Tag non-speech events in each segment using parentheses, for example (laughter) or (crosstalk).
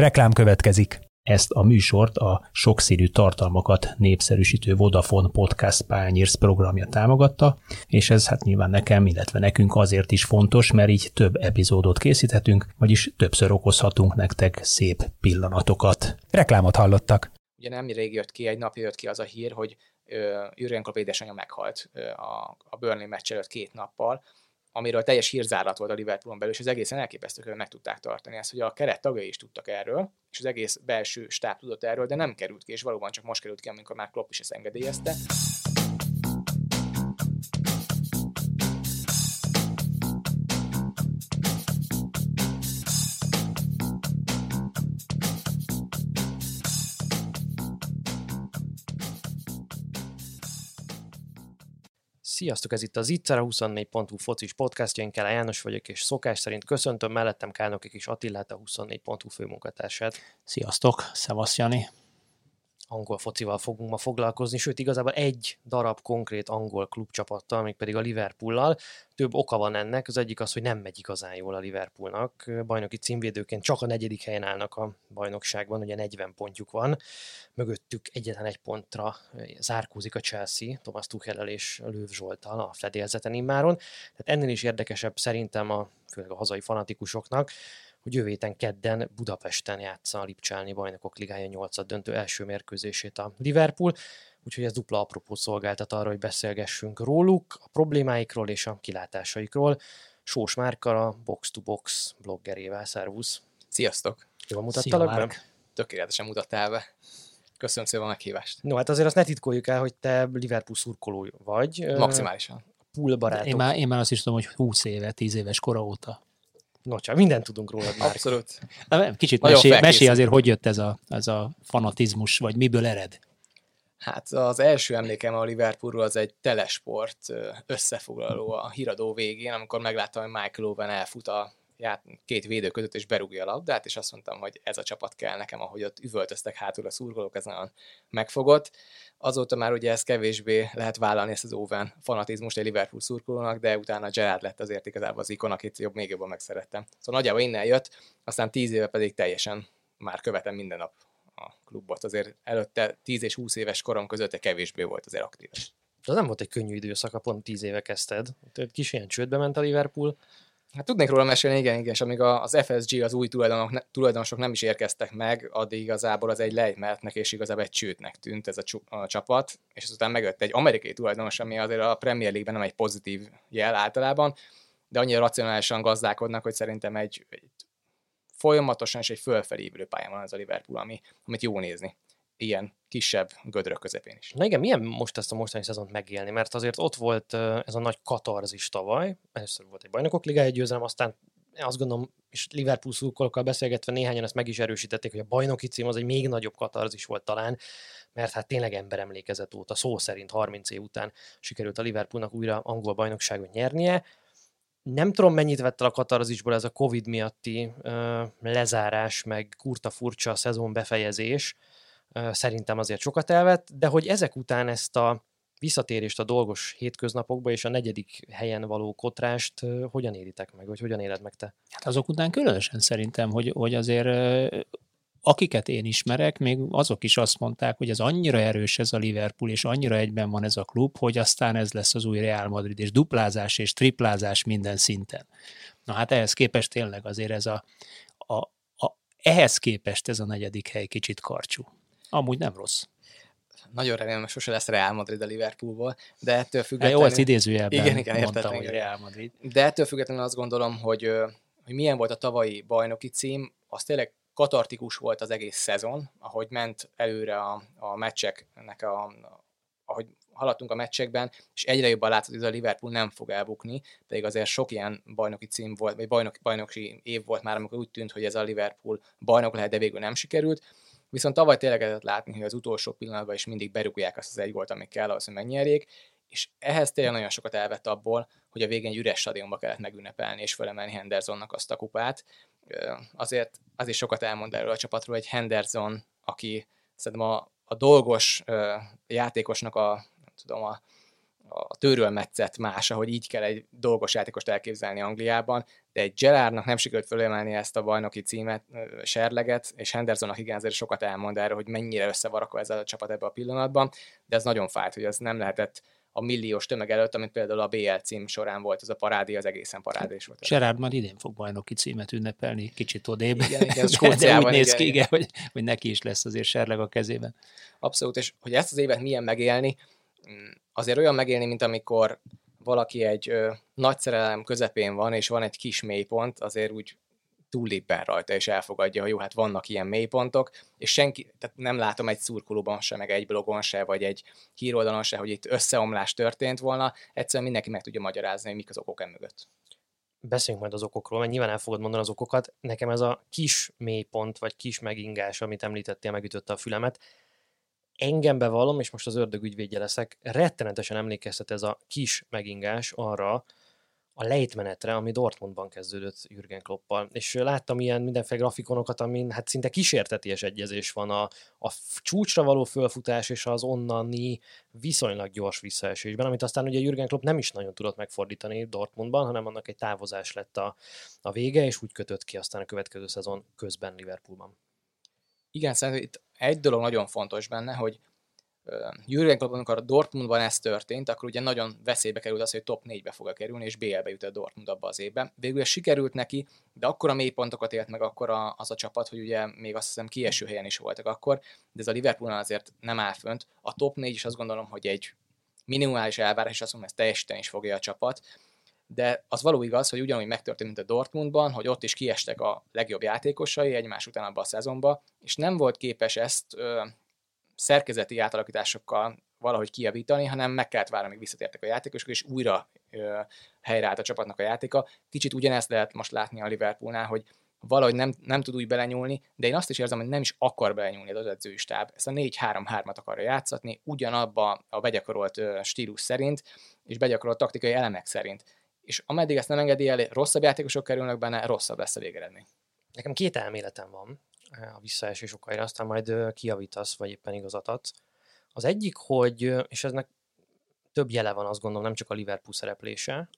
Reklám következik. Ezt a műsort a sokszínű tartalmakat népszerűsítő Vodafone Podcast Pányérsz programja támogatta, és ez hát nyilván nekem, illetve nekünk azért is fontos, mert így több epizódot készíthetünk, vagyis többször okozhatunk nektek szép pillanatokat. Reklámot hallottak. Ugye nem rég jött ki, egy nap jött ki az a hír, hogy Jürgen Klopp édesanyja meghalt a, a Burnley meccs előtt két nappal, amiről teljes hírzárat volt a Liverpoolon belül, és ez egészen elképesztő, hogy meg tudták tartani ezt, hogy a keret tagjai is tudtak erről, és az egész belső stáb tudott erről, de nem került ki, és valóban csak most került ki, amikor már Klopp is ezt engedélyezte. Sziasztok, ez itt az Itzer, a 24.hu focis podcastja, én Kele János vagyok, és szokás szerint köszöntöm mellettem Kálnoki kis Attillát, a 24.hu főmunkatársát. Sziasztok, szevasz Jani angol focival fogunk ma foglalkozni, sőt igazából egy darab konkrét angol klubcsapattal, még pedig a Liverpoollal. Több oka van ennek, az egyik az, hogy nem megy igazán jól a Liverpoolnak. Bajnoki címvédőként csak a negyedik helyen állnak a bajnokságban, ugye 40 pontjuk van. Mögöttük egyetlen egy pontra zárkózik a Chelsea, Thomas Tuchel és Lőv Zsoltal a fedélzeten immáron. Tehát ennél is érdekesebb szerintem a, főleg a hazai fanatikusoknak, hogy jövő héten kedden Budapesten játsza a Lipcsálni Bajnokok Ligája 8 döntő első mérkőzését a Liverpool, úgyhogy ez dupla apropó szolgáltat arra, hogy beszélgessünk róluk, a problémáikról és a kilátásaikról. Sós Márka, a Box to Box bloggerével, szervusz! Sziasztok! Jól mutattalak be? Tökéletesen mutattál be. Köszönöm szépen a meghívást. No, hát azért azt ne titkoljuk el, hogy te Liverpool szurkoló vagy. Maximálisan. Pool barátok. Én már, én már azt is tudom, hogy 20 éve, 10 éves kora óta No, csak mindent tudunk rólad már. Abszolút. Na, kicsit mesélj, mesélj azért, hogy jött ez a, ez a fanatizmus, vagy miből ered? Hát az első emlékem a Liverpoolról az egy telesport összefoglaló a híradó végén, amikor megláttam, hogy Michael Owen elfut a ját, két védő között, és berúgja a labdát, és azt mondtam, hogy ez a csapat kell nekem, ahogy ott üvöltöztek hátul a szurkolók, ez nagyon megfogott. Azóta már ugye ez kevésbé lehet vállalni ezt az Owen fanatizmust egy Liverpool szurkolónak, de utána Gerard lett azért igazából az ikon, akit jobb, még jobban megszerettem. Szóval nagyjából innen jött, aztán tíz éve pedig teljesen már követem minden nap a klubot. Azért előtte 10 és 20 éves korom között kevésbé volt azért aktív. De nem volt egy könnyű időszak, pont 10 éve kezdted. Kis ilyen csődbe ment a Liverpool. Hát tudnék róla mesélni, igen, igen, és amíg az FSG, az új tulajdonosok, tulajdonosok nem is érkeztek meg, addig igazából az egy lejtmenetnek és igazából egy csődnek tűnt ez a, a csapat, és azután megött egy amerikai tulajdonos, ami azért a Premier League-ben nem egy pozitív jel általában, de annyira racionálisan gazdálkodnak, hogy szerintem egy, egy folyamatosan és egy fölfelé pályán van ez a Liverpool, ami, amit jó nézni ilyen kisebb gödrök közepén is. Na igen, milyen most ezt a mostani szezont megélni? Mert azért ott volt ez a nagy katarzis tavaly, először volt egy bajnokok ligája győzelem, aztán azt gondolom, és Liverpool szurkolókkal beszélgetve néhányan ezt meg is erősítették, hogy a bajnoki cím az egy még nagyobb katarzis volt talán, mert hát tényleg ember emlékezett óta, szó szerint 30 év után sikerült a Liverpoolnak újra angol bajnokságot nyernie. Nem tudom, mennyit vett el a katarzisból ez a Covid miatti ö, lezárás, meg kurta furcsa szezon befejezés, szerintem azért sokat elvett, de hogy ezek után ezt a visszatérést a dolgos hétköznapokba és a negyedik helyen való kotrást hogyan éritek meg, vagy hogyan éled meg te? Hát azok után különösen szerintem, hogy, hogy azért akiket én ismerek, még azok is azt mondták, hogy ez annyira erős ez a Liverpool, és annyira egyben van ez a klub, hogy aztán ez lesz az új Real Madrid, és duplázás és triplázás minden szinten. Na hát ehhez képest tényleg azért ez a, a, a ehhez képest ez a negyedik hely kicsit karcsú. Amúgy nem rossz. Nagyon remélem, sose lesz Real Madrid a Liverpoolból, de ettől függetlenül... Jó, ezt idézőjelben igen, igen, mondtam, hogy Real Madrid. De ettől függetlenül azt gondolom, hogy, hogy milyen volt a tavalyi bajnoki cím, az tényleg katartikus volt az egész szezon, ahogy ment előre a, a meccseknek a, ahogy haladtunk a meccsekben, és egyre jobban látszott, hogy a Liverpool nem fog elbukni, pedig azért sok ilyen bajnoki cím volt, vagy bajnok, bajnoki év volt már, amikor úgy tűnt, hogy ez a Liverpool bajnok lehet, de végül nem sikerült. Viszont tavaly tényleg lehetett látni, hogy az utolsó pillanatban is mindig berúgják azt az egy volt, amit kell ahhoz, hogy megnyerjék, és ehhez tényleg nagyon sokat elvett abból, hogy a végén egy üres stadionba kellett megünnepelni és felemelni Hendersonnak azt a kupát. Azért az is sokat elmond erről a csapatról, egy Henderson, aki szerintem a, a dolgos játékosnak a, nem tudom, a, a törölmetszet más, ahogy így kell egy dolgos játékost elképzelni Angliában, de egy Gerardnak nem sikerült fölemelni ezt a bajnoki címet, serleget, és Hendersonnak igen azért sokat elmond erről, hogy mennyire összevarakva ez a csapat ebbe a pillanatban, de ez nagyon fájt, hogy ez nem lehetett a milliós tömeg előtt, amit például a BL cím során volt, ez a parádi, az egészen parádés volt. Gerard már idén fog bajnoki címet ünnepelni, kicsit odébb. Igen, igen, de, (laughs) de úgy néz ki, igen, hogy, hogy neki is lesz azért serleg a kezében. Abszolút, és hogy ezt az évet milyen megélni, azért olyan megélni, mint amikor valaki egy ö, nagy szerelem közepén van, és van egy kis mélypont, azért úgy túllépben rajta, és elfogadja, hogy jó, hát vannak ilyen mélypontok, és senki, tehát nem látom egy szurkolóban se, meg egy blogon se, vagy egy híroldalon se, hogy itt összeomlás történt volna, egyszerűen mindenki meg tudja magyarázni, hogy mik az okok emögött. Beszéljünk majd az okokról, mert nyilván el fogod mondani az okokat. Nekem ez a kis mélypont, vagy kis megingás, amit említettél, megütötte a fülemet. Engem bevallom, és most az ördög ügyvédje leszek, rettenetesen emlékeztet ez a kis megingás arra, a lejtmenetre, ami Dortmundban kezdődött Jürgen Kloppal. És láttam ilyen mindenféle grafikonokat, amin hát szinte kísérteties egyezés van a, a csúcsra való fölfutás és az onnani viszonylag gyors visszaesésben, amit aztán ugye Jürgen Klopp nem is nagyon tudott megfordítani Dortmundban, hanem annak egy távozás lett a, a vége, és úgy kötött ki aztán a következő szezon közben Liverpoolban. Igen, szerintem itt egy dolog nagyon fontos benne, hogy Jürgen Klopp, amikor a Dortmundban ez történt, akkor ugye nagyon veszélybe került az, hogy top 4-be fog kerülni, és BL-be jut a Dortmund abba az évben. Végül ez sikerült neki, de akkor a mélypontokat élt meg akkor a, az a csapat, hogy ugye még azt hiszem kieső helyen is voltak akkor, de ez a Liverpoolnál azért nem áll fönt. A top 4 is azt gondolom, hogy egy minimális elvárás, és azt mondom, ezt teljesíteni is fogja a csapat, de az való igaz, hogy ugyanúgy megtörtént, mint a Dortmundban, hogy ott is kiestek a legjobb játékosai egymás után abban a szezonban, és nem volt képes ezt ö, szerkezeti átalakításokkal valahogy kijavítani, hanem meg kellett várni, amíg visszatértek a játékosok, és újra ö, helyreállt a csapatnak a játéka. Kicsit ugyanezt lehet most látni a Liverpoolnál, hogy valahogy nem, nem tud úgy belenyúlni, de én azt is érzem, hogy nem is akar belenyúlni az edzői stáb. Ezt a 4-3-3-at akarja játszatni, ugyanabba a begyakorolt stílus szerint, és begyakorolt taktikai elemek szerint. És ameddig ezt nem engedi el, rosszabb játékosok kerülnek benne, rosszabb lesz a végeredmény. Nekem két elméletem van a visszaesés okaira, aztán majd kiavítasz, vagy éppen igazat. Az egyik, hogy, és eznek több jele van, azt gondolom, nem csak a Liverpool szereplése,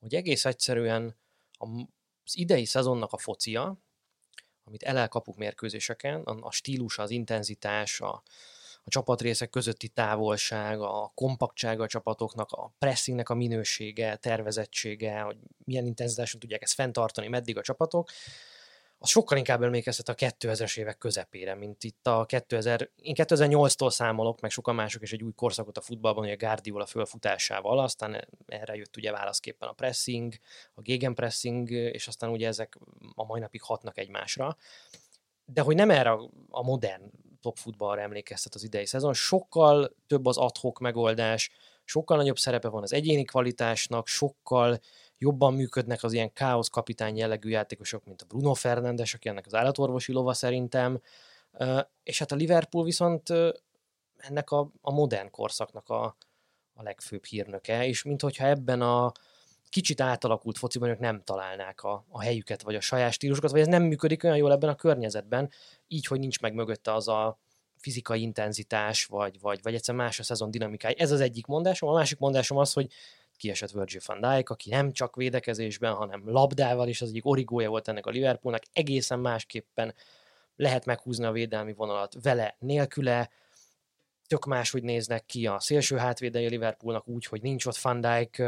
hogy egész egyszerűen az idei szezonnak a focia, amit el mérkőzéseken, a stílus, az intenzitás, a, a csapatrészek közötti távolság, a kompaktsága a csapatoknak, a pressingnek a minősége, tervezettsége, hogy milyen intenzitáson tudják ezt fenntartani, meddig a csapatok, az sokkal inkább emlékeztet a 2000-es évek közepére, mint itt a 2000, én 2008-tól számolok, meg sokan mások is egy új korszakot a futballban, hogy a Guardiola fölfutásával, aztán erre jött ugye válaszképpen a pressing, a gegenpressing, és aztán ugye ezek a mai napig hatnak egymásra. De hogy nem erre a modern top futballra emlékeztet az idei szezon, sokkal több az adhok megoldás, sokkal nagyobb szerepe van az egyéni kvalitásnak, sokkal jobban működnek az ilyen káosz kapitány jellegű játékosok, mint a Bruno Fernandes, aki ennek az állatorvosi lova szerintem, és hát a Liverpool viszont ennek a, a modern korszaknak a, a legfőbb hírnöke, és minthogyha ebben a kicsit átalakult fociban nem találnák a, a helyüket, vagy a saját stílusokat, vagy ez nem működik olyan jól ebben a környezetben, így, hogy nincs meg mögötte az a fizikai intenzitás, vagy, vagy, vagy egyszer más a szezon dinamikája. Ez az egyik mondásom. A másik mondásom az, hogy kiesett Virgil van Dijk, aki nem csak védekezésben, hanem labdával is az egyik origója volt ennek a Liverpoolnak, egészen másképpen lehet meghúzni a védelmi vonalat vele, nélküle, tök máshogy néznek ki a szélső hátvédei Liverpoolnak úgy, hogy nincs ott Van Dijk,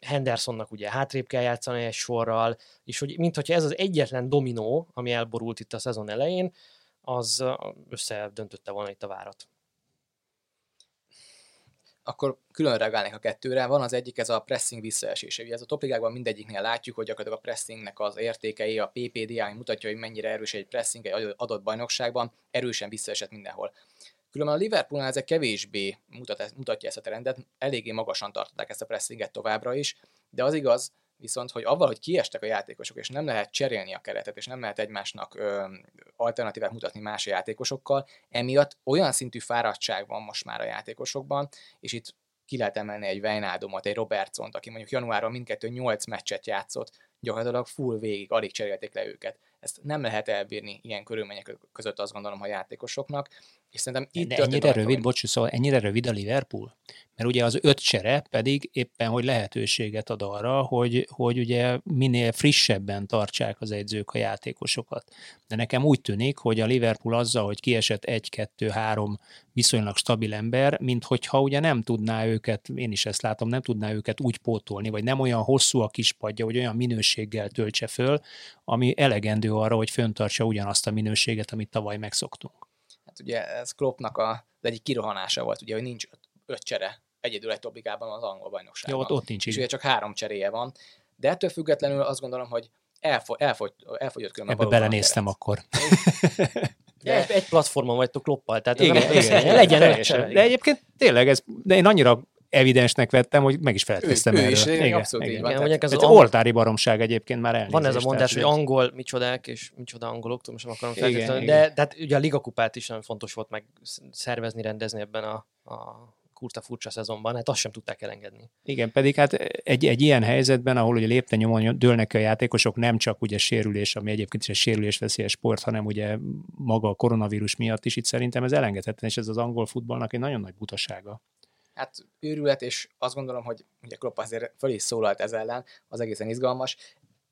Hendersonnak ugye hátrébb kell játszani egy sorral, és hogy mintha ez az egyetlen dominó, ami elborult itt a szezon elején, az összedöntötte volna itt a várat akkor külön reagálnék a kettőre. Van az egyik, ez a pressing visszaesése. Ugye ez a topligákban mindegyiknél látjuk, hogy gyakorlatilag a pressingnek az értékei, a PPD, ami mutatja, hogy mennyire erős egy pressing egy adott bajnokságban, erősen visszaesett mindenhol. Különben a Liverpoolnál ezek kevésbé mutat, mutatja ezt a trendet, eléggé magasan tartották ezt a pressinget továbbra is, de az igaz, viszont hogy avval, hogy kiestek a játékosok, és nem lehet cserélni a keretet, és nem lehet egymásnak ö, alternatívát mutatni más játékosokkal, emiatt olyan szintű fáradtság van most már a játékosokban, és itt ki lehet emelni egy Wijnaldumot, egy Robertsont, aki mondjuk januárban mindkettő 8 meccset játszott, gyakorlatilag full végig, alig cserélték le őket. Ezt nem lehet elbírni ilyen körülmények között azt gondolom a játékosoknak, És szerintem itt ennyire rövid, bocs, szóval ennyire rövid a Liverpool? Mert ugye az öt csere pedig éppen, hogy lehetőséget ad arra, hogy, hogy ugye minél frissebben tartsák az edzők a játékosokat. De nekem úgy tűnik, hogy a Liverpool azzal, hogy kiesett egy, kettő, három viszonylag stabil ember, mint hogyha ugye nem tudná őket, én is ezt látom, nem tudná őket úgy pótolni, vagy nem olyan hosszú a kispadja, hogy olyan minőséggel töltse föl, ami elegendő arra, hogy föntartsa ugyanazt a minőséget, amit tavaly megszoktunk. Hát ugye ez Kloppnak a, az egyik kirohanása volt, ugye, hogy nincs öt, öt csere egyedül egy topligában az angol bajnokságban. Jó, ott, ott nincs És ugye csak három cseréje van. De ettől függetlenül azt gondolom, hogy elfogy, elfogy, elfogyott különben Ebbe belenéztem akkor. (laughs) De egy, egy platformon vagytok kloppal, tehát igen, igen, igen, legyen teljesen. De egyébként tényleg ez, de én annyira evidensnek vettem, hogy meg is felteszem ő, erről. Is, igen, igen, abszolút igen. így van. Igen, mondják, ez Ez az oltári baromság egyébként már elnézést. Van ez a mondás, hogy tehát, angol micsodák, és micsoda angolok, tudom, most nem akarom feltétlenül, de, de hát ugye a ligakupát is nagyon fontos volt meg szervezni, rendezni ebben a, a kurta furcsa szezonban, hát azt sem tudták elengedni. Igen, pedig hát egy, egy ilyen helyzetben, ahol ugye lépten nyomon dőlnek a játékosok, nem csak ugye sérülés, ami egyébként is egy sérülésveszélyes sport, hanem ugye maga a koronavírus miatt is itt szerintem ez elengedhetetlen, és ez az angol futballnak egy nagyon nagy butasága. Hát őrület, és azt gondolom, hogy ugye Klopp azért föl is szólalt ez ellen, az egészen izgalmas.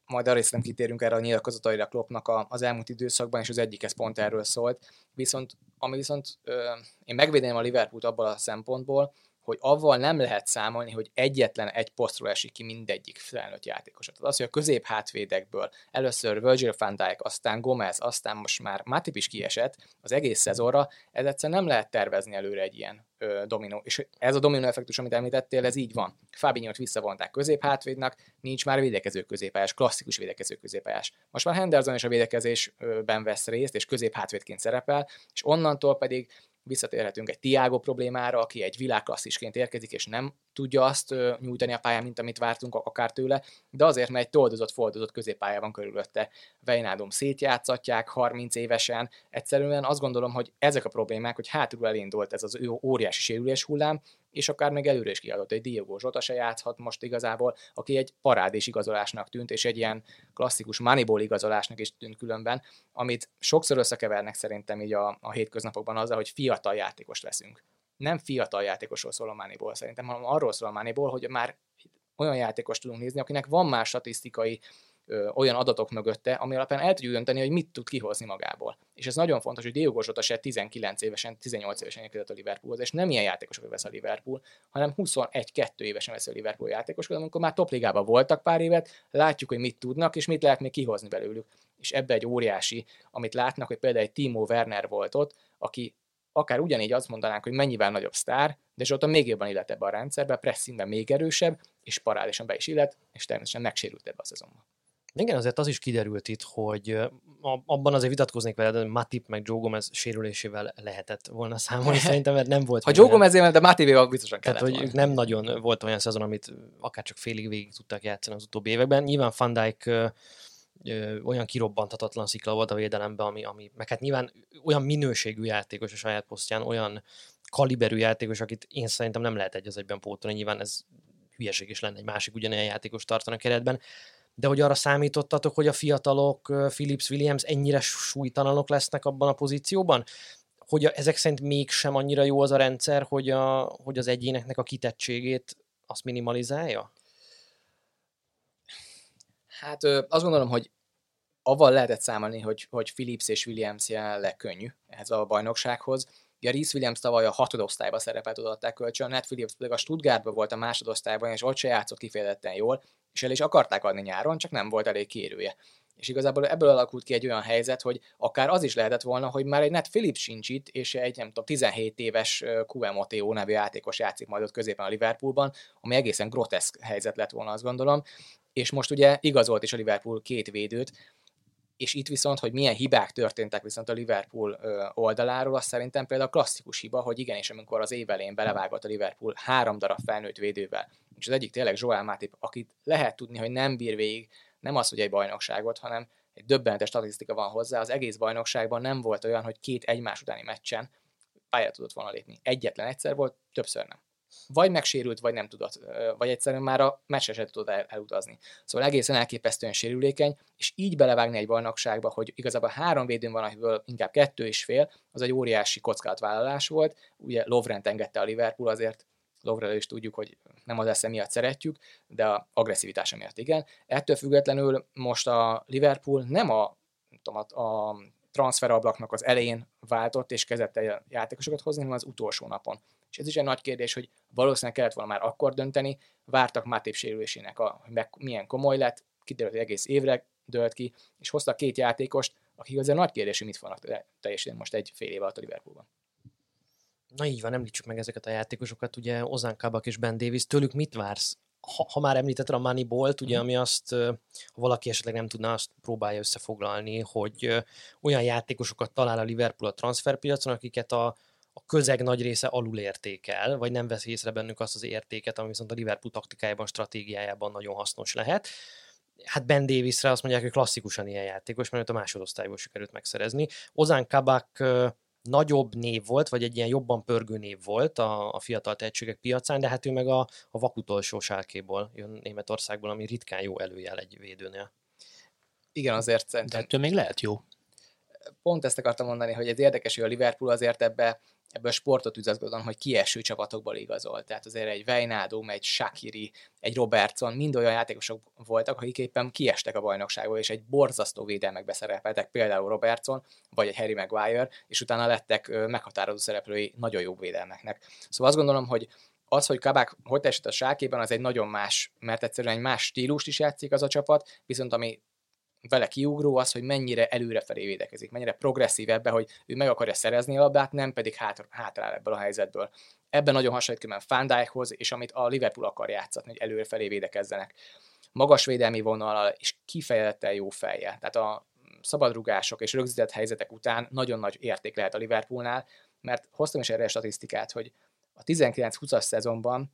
Majd arra nem kitérünk erre a nyilatkozataira Kloppnak az elmúlt időszakban, és az egyik ez pont erről szólt. Viszont, ami viszont ö, én megvédeném a Liverpoolt abból a szempontból, hogy avval nem lehet számolni, hogy egyetlen egy posztról esik ki mindegyik felnőtt játékos. Tehát az, hogy a közép hátvédekből először Virgil van Dijk, aztán Gomez, aztán most már Matip is kiesett az egész szezonra, ez egyszerűen nem lehet tervezni előre egy ilyen ö, dominó. És ez a dominó effektus, amit említettél, ez így van. Fabinho-t visszavonták közép hátvédnek, nincs már védekező középpályás, klasszikus védekező középpályás. Most már Henderson is a védekezésben vesz részt, és közép hátvédként szerepel, és onnantól pedig visszatérhetünk egy Tiago problémára, aki egy világklasszisként érkezik, és nem tudja azt nyújtani a pályán, mint amit vártunk akár tőle, de azért, mert egy toldozott, foldozott középpálya van körülötte. Vejnádom szétjátszatják 30 évesen, egyszerűen azt gondolom, hogy ezek a problémák, hogy hátulról elindult ez az ő óriási sérülés hullám, és akár még előre is kiadott egy Diego Zsota se játszhat most igazából, aki egy parádés igazolásnak tűnt, és egy ilyen klasszikus Moneyball igazolásnak is tűnt különben, amit sokszor összekevernek szerintem így a, a hétköznapokban azzal, hogy fiatal játékost veszünk. Nem fiatal játékosról szól a Moneyball szerintem, hanem arról szól a Moneyball, hogy már olyan játékost tudunk nézni, akinek van más statisztikai olyan adatok mögötte, ami alapján el tudjuk dönteni, hogy mit tud kihozni magából. És ez nagyon fontos, hogy Diogo Jota se 19 évesen, 18 évesen érkezett a Liverpoolhoz, és nem ilyen játékosokat vesz a Liverpool, hanem 21-2 évesen vesz a Liverpool játékosokat, amikor már topligában voltak pár évet, látjuk, hogy mit tudnak, és mit lehet még kihozni belőlük. És ebbe egy óriási, amit látnak, hogy például egy Timo Werner volt ott, aki akár ugyanígy azt mondanánk, hogy mennyivel nagyobb sztár, de Zsota még jobban illet ebbe a rendszerbe, pressingben még erősebb, és parádisan be is illet, és természetesen megsérült ebbe a szezonban. Igen, azért az is kiderült itt, hogy abban azért vitatkoznék veled, hogy Matip meg Joe Gomez sérülésével lehetett volna számolni, szerintem, mert nem volt Ha Joe Gomezével, de Mátévéval biztosan kellett Tehát, hogy nem nagyon volt olyan szezon, amit akár csak félig végig tudtak játszani az utóbbi években. Nyilván Van Dijk olyan kirobbantatatlan szikla volt a védelemben, ami, ami, meg hát nyilván olyan minőségű játékos a saját posztján, olyan kaliberű játékos, akit én szerintem nem lehet egy az egyben pótolni, nyilván ez hülyeség is lenne egy másik ugyanilyen játékos tartani a keretben, de hogy arra számítottatok, hogy a fiatalok, Philips Williams ennyire súlytalanok lesznek abban a pozícióban? Hogy a, ezek szerint mégsem annyira jó az a rendszer, hogy, a, hogy az egyéneknek a kitettségét azt minimalizálja? Hát azt gondolom, hogy avval lehetett számolni, hogy, hogy Philips és Williams jelenleg könnyű ehhez a bajnoksághoz. Ugye Reese Williams tavaly a hatodosztályban szerepelt odaadták kölcsön, Ned Phillips pedig a Stuttgartban volt a másodosztályban, és ott se játszott kifejezetten jól, és el is akarták adni nyáron, csak nem volt elég kérője. És igazából ebből alakult ki egy olyan helyzet, hogy akár az is lehetett volna, hogy már egy Ned Phillips sincs itt, és egy nem tudom, 17 éves QMOTO nevű játékos játszik majd ott középen a Liverpoolban, ami egészen groteszk helyzet lett volna, azt gondolom. És most ugye igazolt is a Liverpool két védőt, és itt viszont, hogy milyen hibák történtek viszont a Liverpool oldaláról, az szerintem például klasszikus hiba, hogy igenis, amikor az év elején belevágott a Liverpool három darab felnőtt védővel, és az egyik tényleg Joel Matip, akit lehet tudni, hogy nem bír végig, nem az, hogy egy bajnokságot, hanem egy döbbenetes statisztika van hozzá, az egész bajnokságban nem volt olyan, hogy két egymás utáni meccsen pályára tudott volna lépni. Egyetlen egyszer volt, többször nem. Vagy megsérült, vagy nem tudott, vagy egyszerűen már a meccsre sem tudott el, elutazni. Szóval egészen elképesztően sérülékeny, és így belevágni egy bajnokságba, hogy igazából három védőn van, amiből inkább kettő és fél, az egy óriási kockázatvállalás volt. Ugye Lovrent engedte a Liverpool, azért Lovre is tudjuk, hogy nem az esze miatt szeretjük, de a agresszivitása miatt igen. Ettől függetlenül most a Liverpool nem a, tudom, a transferablaknak az elején váltott és kezdett el játékosokat hozni, hanem az utolsó napon. És ez is egy nagy kérdés, hogy valószínűleg kellett volna már akkor dönteni, vártak Mátép sérülésének, hogy milyen komoly lett, kiderült, hogy egész évre dölt ki, és hoztak két játékost, akik azért nagy kérdés, hogy mit fognak teljesíteni most egy fél év alatt a Liverpoolban. Na így van, említsük meg ezeket a játékosokat, ugye Ozan Kabak és Ben Davis, tőlük mit vársz? Ha, ha már említetted a Moneyball-t, ugye, mhm. ami azt, ha valaki esetleg nem tudná, azt próbálja összefoglalni, hogy olyan játékosokat talál a Liverpool a transferpiacon, akiket a, a közeg nagy része alul értékel, vagy nem vesz észre bennük azt az értéket, ami viszont a Liverpool taktikájában, stratégiájában nagyon hasznos lehet. Hát Ben Davisre azt mondják, hogy klasszikusan ilyen játékos, mert a másodosztályból sikerült megszerezni. Ozán Kabak nagyobb név volt, vagy egy ilyen jobban pörgő név volt a, a fiatal tehetségek piacán, de hát ő meg a, a vakutolsó sárkéból jön Németországból, ami ritkán jó előjel egy védőnél. Igen, azért szerintem. De ettől még lehet jó. Pont ezt akartam mondani, hogy ez érdekes, hogy a Liverpool azért ebbe ebből a sportot üzletgondolom, hogy kieső csapatokból igazol. Tehát azért egy Vejnádum, egy Shakiri, egy Robertson, mind olyan játékosok voltak, akik éppen kiestek a bajnokságból, és egy borzasztó védelmekbe szerepeltek, például Robertson, vagy egy Harry Maguire, és utána lettek meghatározó szereplői nagyon jó védelmeknek. Szóval azt gondolom, hogy az, hogy Kabák hogy teljesít a sákében, az egy nagyon más, mert egyszerűen egy más stílust is játszik az a csapat, viszont ami vele kiugró az, hogy mennyire előrefelé védekezik, mennyire progresszív ebbe, hogy ő meg akarja szerezni a labdát, nem pedig hátr, hátrál ebből a helyzetből. Ebben nagyon hasonlít különben Fandijkhoz, és amit a Liverpool akar játszatni, hogy előrefelé védekezzenek. Magas védelmi vonal és kifejezetten jó fejjel. Tehát a szabadrugások és rögzített helyzetek után nagyon nagy érték lehet a Liverpoolnál, mert hoztam is erre a statisztikát, hogy a 19-20-as szezonban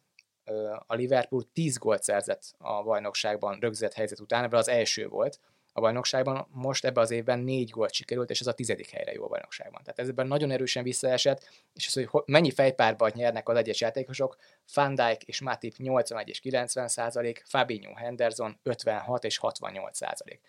a Liverpool 10 gólt szerzett a bajnokságban rögzített helyzet után, ebből az első volt, a bajnokságban, most ebben az évben négy gólt sikerült, és ez a tizedik helyre jó a bajnokságban. Tehát ez ebben nagyon erősen visszaesett, és az, hogy mennyi fejpárban nyernek az egyes játékosok, Van Dijk és Matip 81 és 90 százalék, Fabinho Henderson 56 és 68 százalék.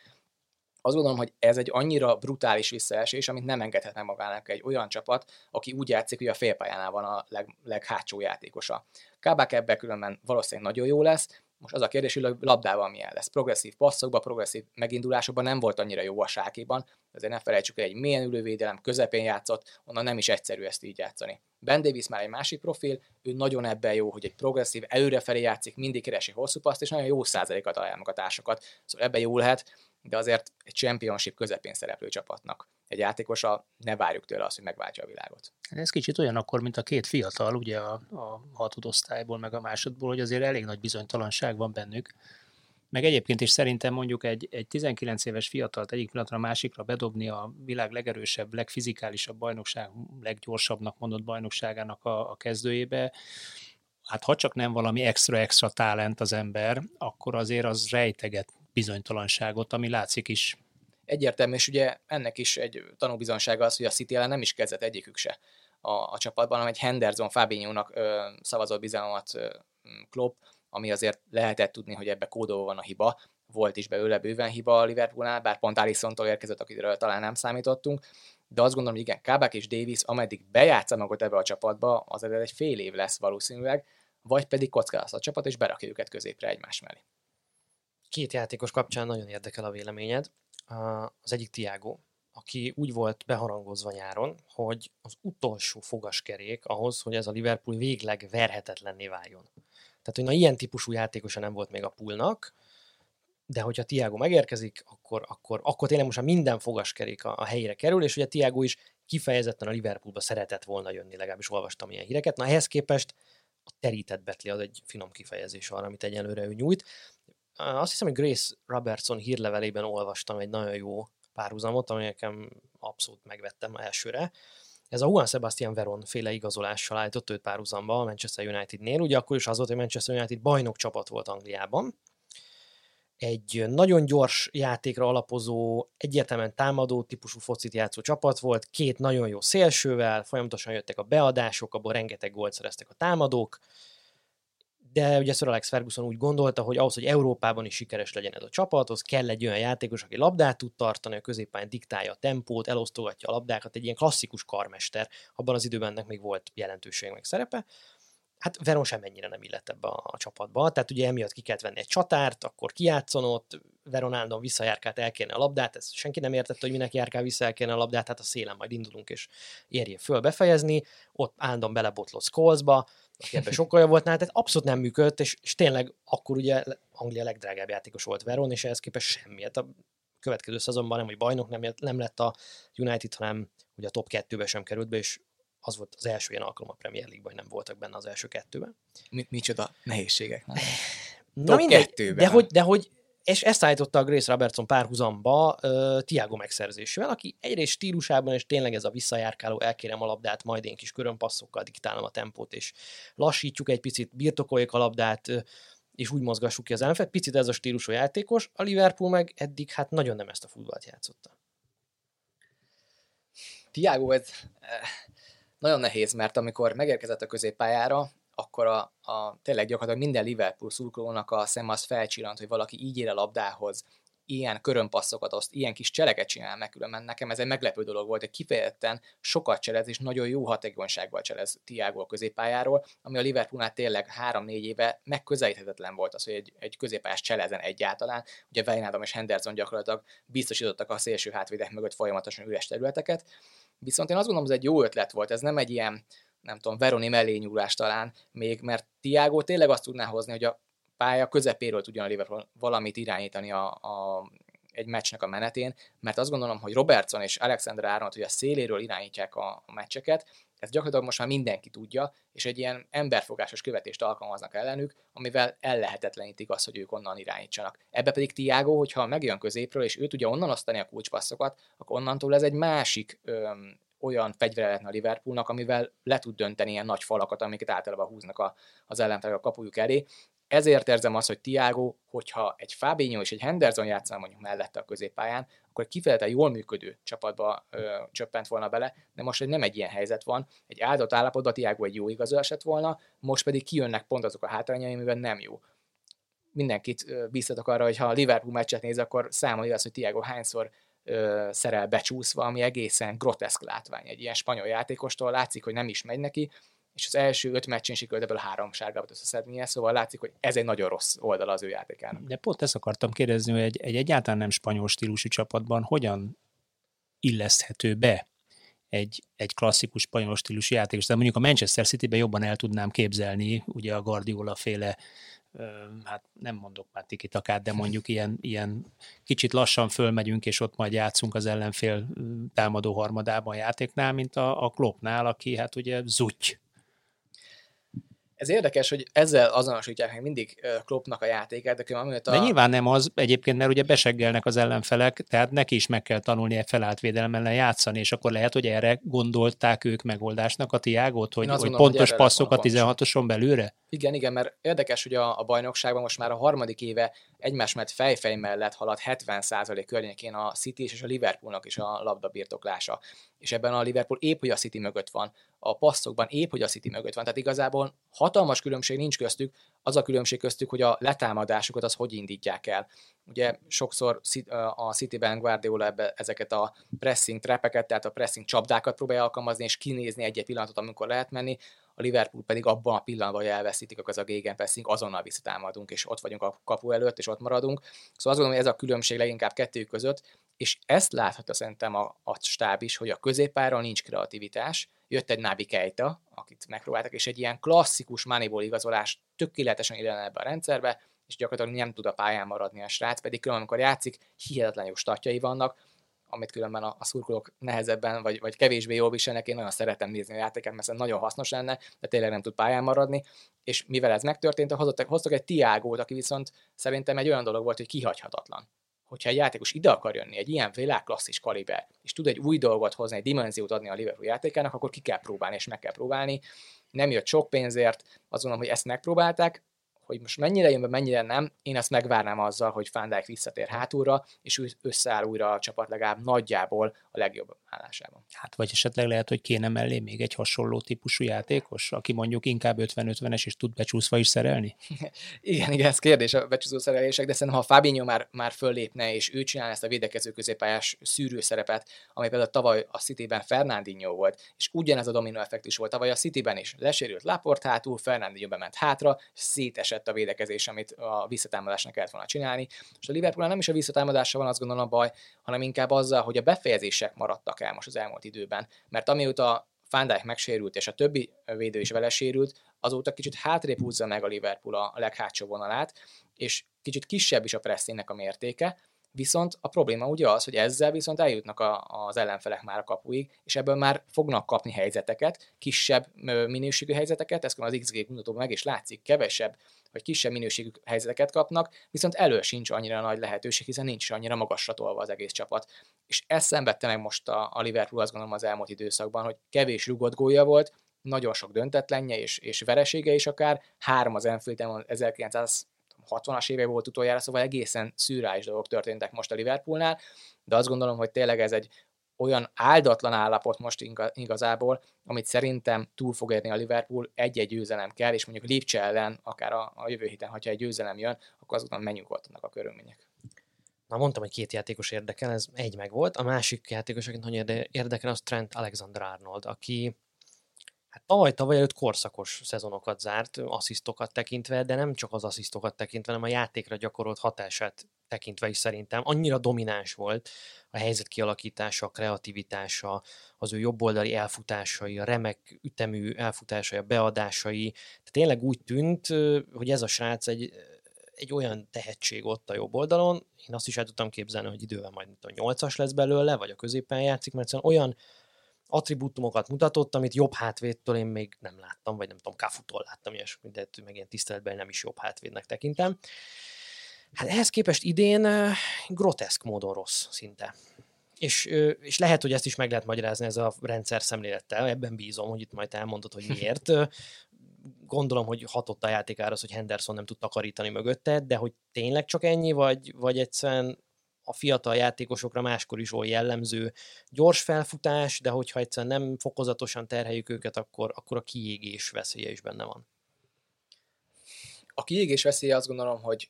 Azt gondolom, hogy ez egy annyira brutális visszaesés, amit nem engedhetne magának egy olyan csapat, aki úgy játszik, hogy a félpályánál van a leg, leghátsó játékosa. Kábák ebben különben valószínűleg nagyon jó lesz, most az a kérdés, hogy labdával milyen lesz. Progresszív passzokban, progresszív megindulásokban nem volt annyira jó a sákéban, azért ne felejtsük el, egy mélyen ülővédelem közepén játszott, onnan nem is egyszerű ezt így játszani. Ben Davis már egy másik profil, ő nagyon ebben jó, hogy egy progresszív, előrefelé játszik, mindig keresi hosszú paszt, és nagyon jó százalékat találja a társakat. Szóval ebben jó lehet, de azért egy championship közepén szereplő csapatnak egy játékosa, ne várjuk tőle azt, hogy megváltja a világot. Hát ez kicsit olyan akkor, mint a két fiatal, ugye a, a hatodosztályból, meg a másodból, hogy azért elég nagy bizonytalanság van bennük. Meg egyébként is szerintem mondjuk egy, egy 19 éves fiatalt egyik pillanatra a másikra bedobni a világ legerősebb, legfizikálisabb bajnokság, leggyorsabbnak mondott bajnokságának a, a kezdőjébe, hát ha csak nem valami extra-extra talent az ember, akkor azért az rejteget bizonytalanságot, ami látszik is. Egyértelmű, és ugye ennek is egy tanúbizonsága az, hogy a City ellen nem is kezdett egyikük se a, a csapatban, hanem egy Henderson Fabinho-nak szavazott bizalmat Klopp, ami azért lehetett tudni, hogy ebbe kódolva van a hiba, volt is belőle bőven hiba a Liverpoolnál, bár pont Alisson-tól érkezett, akiről talán nem számítottunk, de azt gondolom, hogy igen, Kábák és Davis, ameddig bejátsza magot ebbe a csapatba, az egy fél év lesz valószínűleg, vagy pedig kockázat a csapat, és berakja őket középre egymás mellé. Két játékos kapcsán nagyon érdekel a véleményed. Az egyik Tiago, aki úgy volt beharangozva nyáron, hogy az utolsó fogaskerék ahhoz, hogy ez a Liverpool végleg verhetetlenné váljon. Tehát, hogy na ilyen típusú játékosa nem volt még a poolnak, de hogyha Tiago megérkezik, akkor, akkor, akkor tényleg most már minden fogaskerék a, a helyére kerül, és ugye Tiago is kifejezetten a Liverpoolba szeretett volna jönni, legalábbis olvastam ilyen híreket. Na ehhez képest a terített betli az egy finom kifejezés arra, amit egyelőre ő nyújt. Azt hiszem, hogy Grace Robertson hírlevelében olvastam egy nagyon jó párhuzamot, ami nekem abszolút megvettem elsőre. Ez a Juan Sebastian Veron féle igazolással állított őt párhuzamba a Manchester Unitednél. Ugye akkor is az volt, hogy Manchester United bajnok csapat volt Angliában. Egy nagyon gyors játékra alapozó, egyértelműen támadó típusú focit játszó csapat volt, két nagyon jó szélsővel, folyamatosan jöttek a beadások, abból rengeteg gólt szereztek a támadók, de ugye Sir Alex Ferguson úgy gondolta, hogy ahhoz, hogy Európában is sikeres legyen ez a csapat, az kell egy olyan játékos, aki labdát tud tartani, a középpályán diktálja a tempót, elosztogatja a labdákat, egy ilyen klasszikus karmester. Abban az időben ennek még volt jelentőség meg szerepe. Hát Veron sem ennyire nem illett ebbe a, a csapatba, tehát ugye emiatt ki kellett venni egy csatárt, akkor kijátszon ott, Veron állandóan visszajárkált elkérni a labdát, ez senki nem értette, hogy minek járkál vissza elkérni a labdát, hát a szélen majd indulunk és érje föl befejezni, ott állandóan belebotlott Scholesba, aki ebben sokkal volt, tehát abszolút nem működött, és, és tényleg akkor ugye Anglia legdrágább játékos volt Veron, és ehhez képest semmi. Hát a következő szezonban nem, hogy bajnok nem, nem lett a United, hanem ugye a top kettőbe sem került be, és az volt az első ilyen alkalom a Premier League-ban, hogy nem voltak benne az első kettőben. Mi, micsoda nehézségek. Nem? Na top mindegy. De hogy, de hogy és ezt állította a Grace Robertson párhuzamba uh, Tiago megszerzésével, aki egyrészt stílusában, és tényleg ez a visszajárkáló, elkérem a labdát, majd én kis körömpasszokkal diktálom a tempót, és lassítjuk egy picit, birtokoljuk a labdát, uh, és úgy mozgassuk ki az ellenfet. Picit ez a stílusú játékos, a Liverpool meg eddig hát nagyon nem ezt a futballt játszotta. Tiago, ez nagyon nehéz, mert amikor megérkezett a középpályára, akkor a, a tényleg gyakorlatilag minden Liverpool szurkolónak a szem az felcsillant, hogy valaki így ér a labdához, ilyen körömpasszokat oszt, ilyen kis cseleket csinál meg, különben nekem ez egy meglepő dolog volt, hogy kifejezetten sokat cselez, és nagyon jó hatékonysággal cselez Tiago a középpályáról, ami a Liverpoolnál tényleg 3-4 éve megközelíthetetlen volt az, hogy egy, egy középpályás cselezen egyáltalán. Ugye Wijnaldum és Henderson gyakorlatilag biztosítottak a szélső hátvédek mögött folyamatosan üres területeket, Viszont én azt gondolom, ez egy jó ötlet volt, ez nem egy ilyen, nem tudom, Veroni mellé nyúlás talán még, mert Tiago tényleg azt tudná hozni, hogy a pálya közepéről tudjon a Liverpool valamit irányítani a, a, egy meccsnek a menetén, mert azt gondolom, hogy Robertson és Alexander Arnold, hogy a széléről irányítják a, a meccseket, ezt gyakorlatilag most már mindenki tudja, és egy ilyen emberfogásos követést alkalmaznak ellenük, amivel ellehetetlenítik azt, hogy ők onnan irányítsanak. Ebbe pedig Tiago, hogyha megjön középről, és ő tudja onnan osztani a kulcspasszokat, akkor onnantól ez egy másik öm, olyan fegyvere lehetne a Liverpoolnak, amivel le tud dönteni ilyen nagy falakat, amiket általában húznak a, az ellenfelek a kapujuk elé. Ezért érzem azt, hogy Tiago, hogyha egy Fabinho és egy Henderson játszana mondjuk mellette a középpályán, akkor kifejezetten jól működő csapatba ö, csöppent volna bele, de most nem egy ilyen helyzet van. Egy áldott állapotban Tiago egy jó igazolás lett volna, most pedig kijönnek pont azok a hátrányai, amiben nem jó. Mindenkit bíztatok arra, hogy ha a Liverpool meccset néz, akkor számolja azt, hogy Tiago hányszor szerel becsúszva, ami egészen groteszk látvány. Egy ilyen spanyol játékostól látszik, hogy nem is megy neki, és az első öt meccsén sikerült ebből három sárgábat összeszednie, szóval látszik, hogy ez egy nagyon rossz oldal az ő játékának. De pont ezt akartam kérdezni, hogy egy, egy egyáltalán nem spanyol stílusú csapatban hogyan illeszthető be egy, egy klasszikus spanyol stílusú játékos. De mondjuk a Manchester City-ben jobban el tudnám képzelni, ugye a Guardiola féle hát nem mondok már tikitakát, de mondjuk ilyen, ilyen kicsit lassan fölmegyünk, és ott majd játszunk az ellenfél támadó harmadában játéknál, mint a, a Kloppnál, aki hát ugye zutty ez érdekes, hogy ezzel azonosítják meg mindig Kloppnak a játékát, de a... De nyilván nem az egyébként, mert ugye beseggelnek az ellenfelek, tehát neki is meg kell tanulni egy felállt védelem ellen játszani, és akkor lehet, hogy erre gondolták ők megoldásnak a Tiágot, hogy, hogy mondom, pontos hogy passzokat 16-oson belőle? Igen, igen, mert érdekes, hogy a, a bajnokságban most már a harmadik éve egymás mellett fejfej mellett halad 70% környékén a City és a Liverpoolnak is a labdabirtoklása. És ebben a Liverpool épp, hogy a City mögött van. A passzokban épp, hogy a City mögött van. Tehát igazából hatalmas különbség nincs köztük, az a különbség köztük, hogy a letámadásukat az hogy indítják el. Ugye sokszor a City-ben Guardiola ebbe ezeket a pressing trepeket, tehát a pressing csapdákat próbálja alkalmazni, és kinézni egy-egy pillanatot, amikor lehet menni a Liverpool pedig abban a pillanatban, hogy elveszítik, akkor az a gegenpressing, azonnal visszatámadunk, és ott vagyunk a kapu előtt, és ott maradunk. Szóval azt gondolom, hogy ez a különbség leginkább kettő között, és ezt láthatja szerintem a, a stáb is, hogy a középpáron nincs kreativitás, jött egy Nabi Keita, akit megpróbáltak, és egy ilyen klasszikus Moneyball igazolás tökéletesen ide ebbe a rendszerbe, és gyakorlatilag nem tud a pályán maradni a srác, pedig különben, amikor játszik, hihetetlen jó startjai vannak, amit különben a, a szurkolók nehezebben vagy, vagy kevésbé jól viselnek, én nagyon szeretem nézni a játékát, mert nagyon hasznos lenne, de tényleg nem tud pályán maradni, és mivel ez megtörtént, hoztak, hoztak egy Tiágót, aki viszont szerintem egy olyan dolog volt, hogy kihagyhatatlan. Hogyha egy játékos ide akar jönni, egy ilyen világklasszis kaliber, és tud egy új dolgot hozni, egy dimenziót adni a Liverpool játékának, akkor ki kell próbálni, és meg kell próbálni. Nem jött sok pénzért, azt gondolom, hogy ezt megpróbálták, hogy most mennyire jön be, mennyire nem, én ezt megvárnám azzal, hogy Van Dijk visszatér hátulra, és összeáll újra a csapat legalább nagyjából a legjobb állásában. Hát vagy esetleg lehet, hogy kéne mellé még egy hasonló típusú játékos, aki mondjuk inkább 50-50-es és tud becsúszva is szerelni? (laughs) igen, igen, ez kérdés a becsúszó szerelések, de szerintem ha Fabinho már, már föllépne, és ő csinál ezt a védekező középpályás szűrőszerepet, ami például tavaly a Cityben Fernandinho volt, és ugyanez a domino effektus volt tavaly a Cityben is. Lesérült Laport hátul, Fernandinho bement hátra, szétesett a védekezés, amit a visszatámadásnak kellett volna csinálni. És a Liverpool nem is a visszatámadása van, azt gondolom a baj, hanem inkább azzal, hogy a befejezések maradtak el most az elmúlt időben. Mert amióta Van megsérült, és a többi védő is vele sérült, azóta kicsit hátrébb húzza meg a Liverpool a leghátsó vonalát, és kicsit kisebb is a pressingnek a mértéke, Viszont a probléma ugye az, hogy ezzel viszont eljutnak a, az ellenfelek már a kapuig, és ebből már fognak kapni helyzeteket, kisebb minőségű helyzeteket, ezt az XG mutatóban meg is látszik, kevesebb vagy kisebb minőségű helyzeteket kapnak, viszont elő sincs annyira nagy lehetőség, hiszen nincs annyira magasra tolva az egész csapat. És ezt szenvedte meg most a, a Liverpool azt gondolom az elmúlt időszakban, hogy kevés rugott gólja volt, nagyon sok döntetlenje és, és veresége is akár, három az Enfield 1900 60-as éve volt utoljára, szóval egészen szűrális dolgok történtek most a Liverpoolnál, de azt gondolom, hogy tényleg ez egy olyan áldatlan állapot most igazából, amit szerintem túl fog érni a Liverpool, egy-egy győzelem kell, és mondjuk Lipcse ellen, akár a, a jövő héten, ha egy győzelem jön, akkor azután megnyugodtanak a körülmények. Na mondtam, hogy két játékos érdekel, ez egy meg volt. A másik játékos, akit nagyon érdekel, az Trent Alexander-Arnold, aki Hát tavaly, tavaly előtt korszakos szezonokat zárt, asszisztokat tekintve, de nem csak az asszisztokat tekintve, hanem a játékra gyakorolt hatását tekintve is szerintem. Annyira domináns volt a helyzet kialakítása, a kreativitása, az ő jobboldali elfutásai, a remek ütemű elfutásai, a beadásai. Tehát tényleg úgy tűnt, hogy ez a srác egy, egy olyan tehetség ott a jobb oldalon, én azt is el tudtam képzelni, hogy idővel majd a nyolcas lesz belőle, vagy a középen játszik, mert olyan attribútumokat mutatott, amit jobb hátvédtől én még nem láttam, vagy nem tudom, Kafutól láttam ilyesmit, de meg ilyen tiszteletben nem is jobb hátvédnek tekintem. Hát ehhez képest idén groteszk módon rossz szinte. És, és lehet, hogy ezt is meg lehet magyarázni ez a rendszer szemlélettel, ebben bízom, hogy itt majd elmondod, hogy miért. Gondolom, hogy hatott a játékára az, hogy Henderson nem tud takarítani mögötte, de hogy tényleg csak ennyi, vagy, vagy egyszerűen a fiatal játékosokra máskor is olyan jellemző gyors felfutás, de hogyha egyszerűen nem fokozatosan terheljük őket, akkor, akkor a kiégés veszélye is benne van. A kiégés veszélye azt gondolom, hogy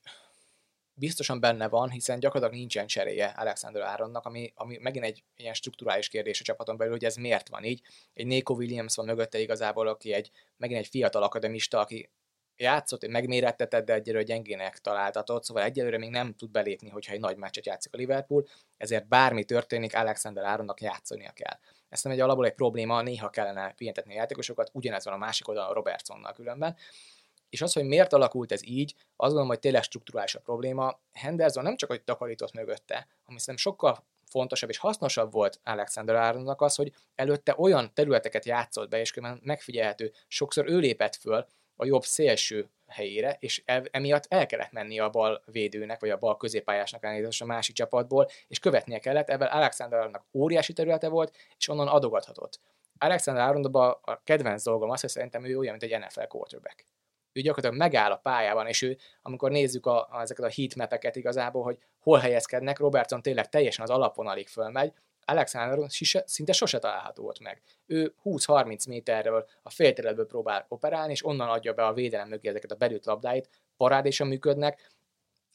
biztosan benne van, hiszen gyakorlatilag nincsen cseréje Alexander Áronnak, ami, ami megint egy ilyen strukturális kérdés a csapaton belül, hogy ez miért van így. Egy Nico Williams van mögötte igazából, aki egy, megint egy fiatal akademista, aki játszott, megmérettetett, de egyelőre gyengének találtatott, szóval egyelőre még nem tud belépni, hogyha egy nagy meccset játszik a Liverpool, ezért bármi történik, Alexander Áronnak játszania kell. Ez nem egy alapból egy probléma, néha kellene pihentetni a játékosokat, ugyanez van a másik oldalon Robertsonnal különben. És az, hogy miért alakult ez így, azt gondolom, hogy tényleg strukturális a probléma. Henderson nem csak, hogy takarított mögötte, ami szerintem sokkal fontosabb és hasznosabb volt Alexander Áronnak az, hogy előtte olyan területeket játszott be, és megfigyelhető, sokszor ő lépett föl, a jobb szélső helyére, és emiatt el kellett menni a bal védőnek, vagy a bal középpályásnak elnézést a másik csapatból, és követnie kellett, ebben Alexandernak óriási területe volt, és onnan adogathatott. Alexander Arnoldban a kedvenc dolgom az, hogy szerintem ő olyan, mint egy NFL quarterback. Ő gyakorlatilag megáll a pályában, és ő, amikor nézzük a, a, ezeket a heatmapeket igazából, hogy hol helyezkednek, Robertson tényleg teljesen az alapon alig fölmegy, Alexander szinte sose található volt meg. Ő 20-30 méterről a félterületből próbál operálni, és onnan adja be a védelem mögé ezeket a belült labdáit, parádésen működnek,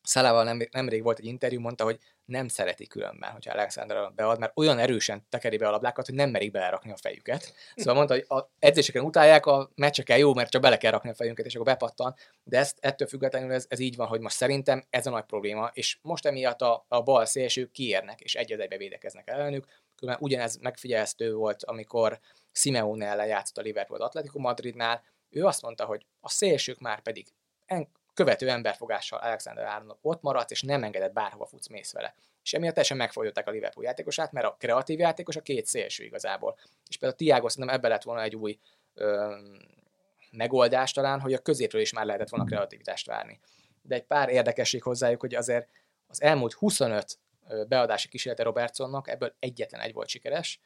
Szalával nem, nemrég volt egy interjú, mondta, hogy nem szereti különben, hogyha Alexander bead, mert olyan erősen tekeri be a labdákat, hogy nem merik belerakni a fejüket. Szóval mondta, hogy a edzéseken utálják, a meccseken jó, mert csak bele kell rakni a fejünket, és akkor bepattan. De ezt ettől függetlenül ez, ez így van, hogy most szerintem ez a nagy probléma, és most emiatt a, a bal szélsők kiérnek, és egy egybe védekeznek ellenük. Különben ugyanez megfigyelhető volt, amikor Simeone ellen játszott a Liverpool Atletico Madridnál, ő azt mondta, hogy a szélsők már pedig követő emberfogással Alexander Arnold ott maradt, és nem engedett bárhova futsz mész vele. És emiatt teljesen megfolyották a Liverpool játékosát, mert a kreatív játékos a két szélső igazából. És például Tiago szerintem ebbe lett volna egy új ö, megoldás talán, hogy a középről is már lehetett volna kreativitást várni. De egy pár érdekesség hozzájuk, hogy azért az elmúlt 25 beadási kísérlete Robertsonnak, ebből egyetlen egy volt sikeres,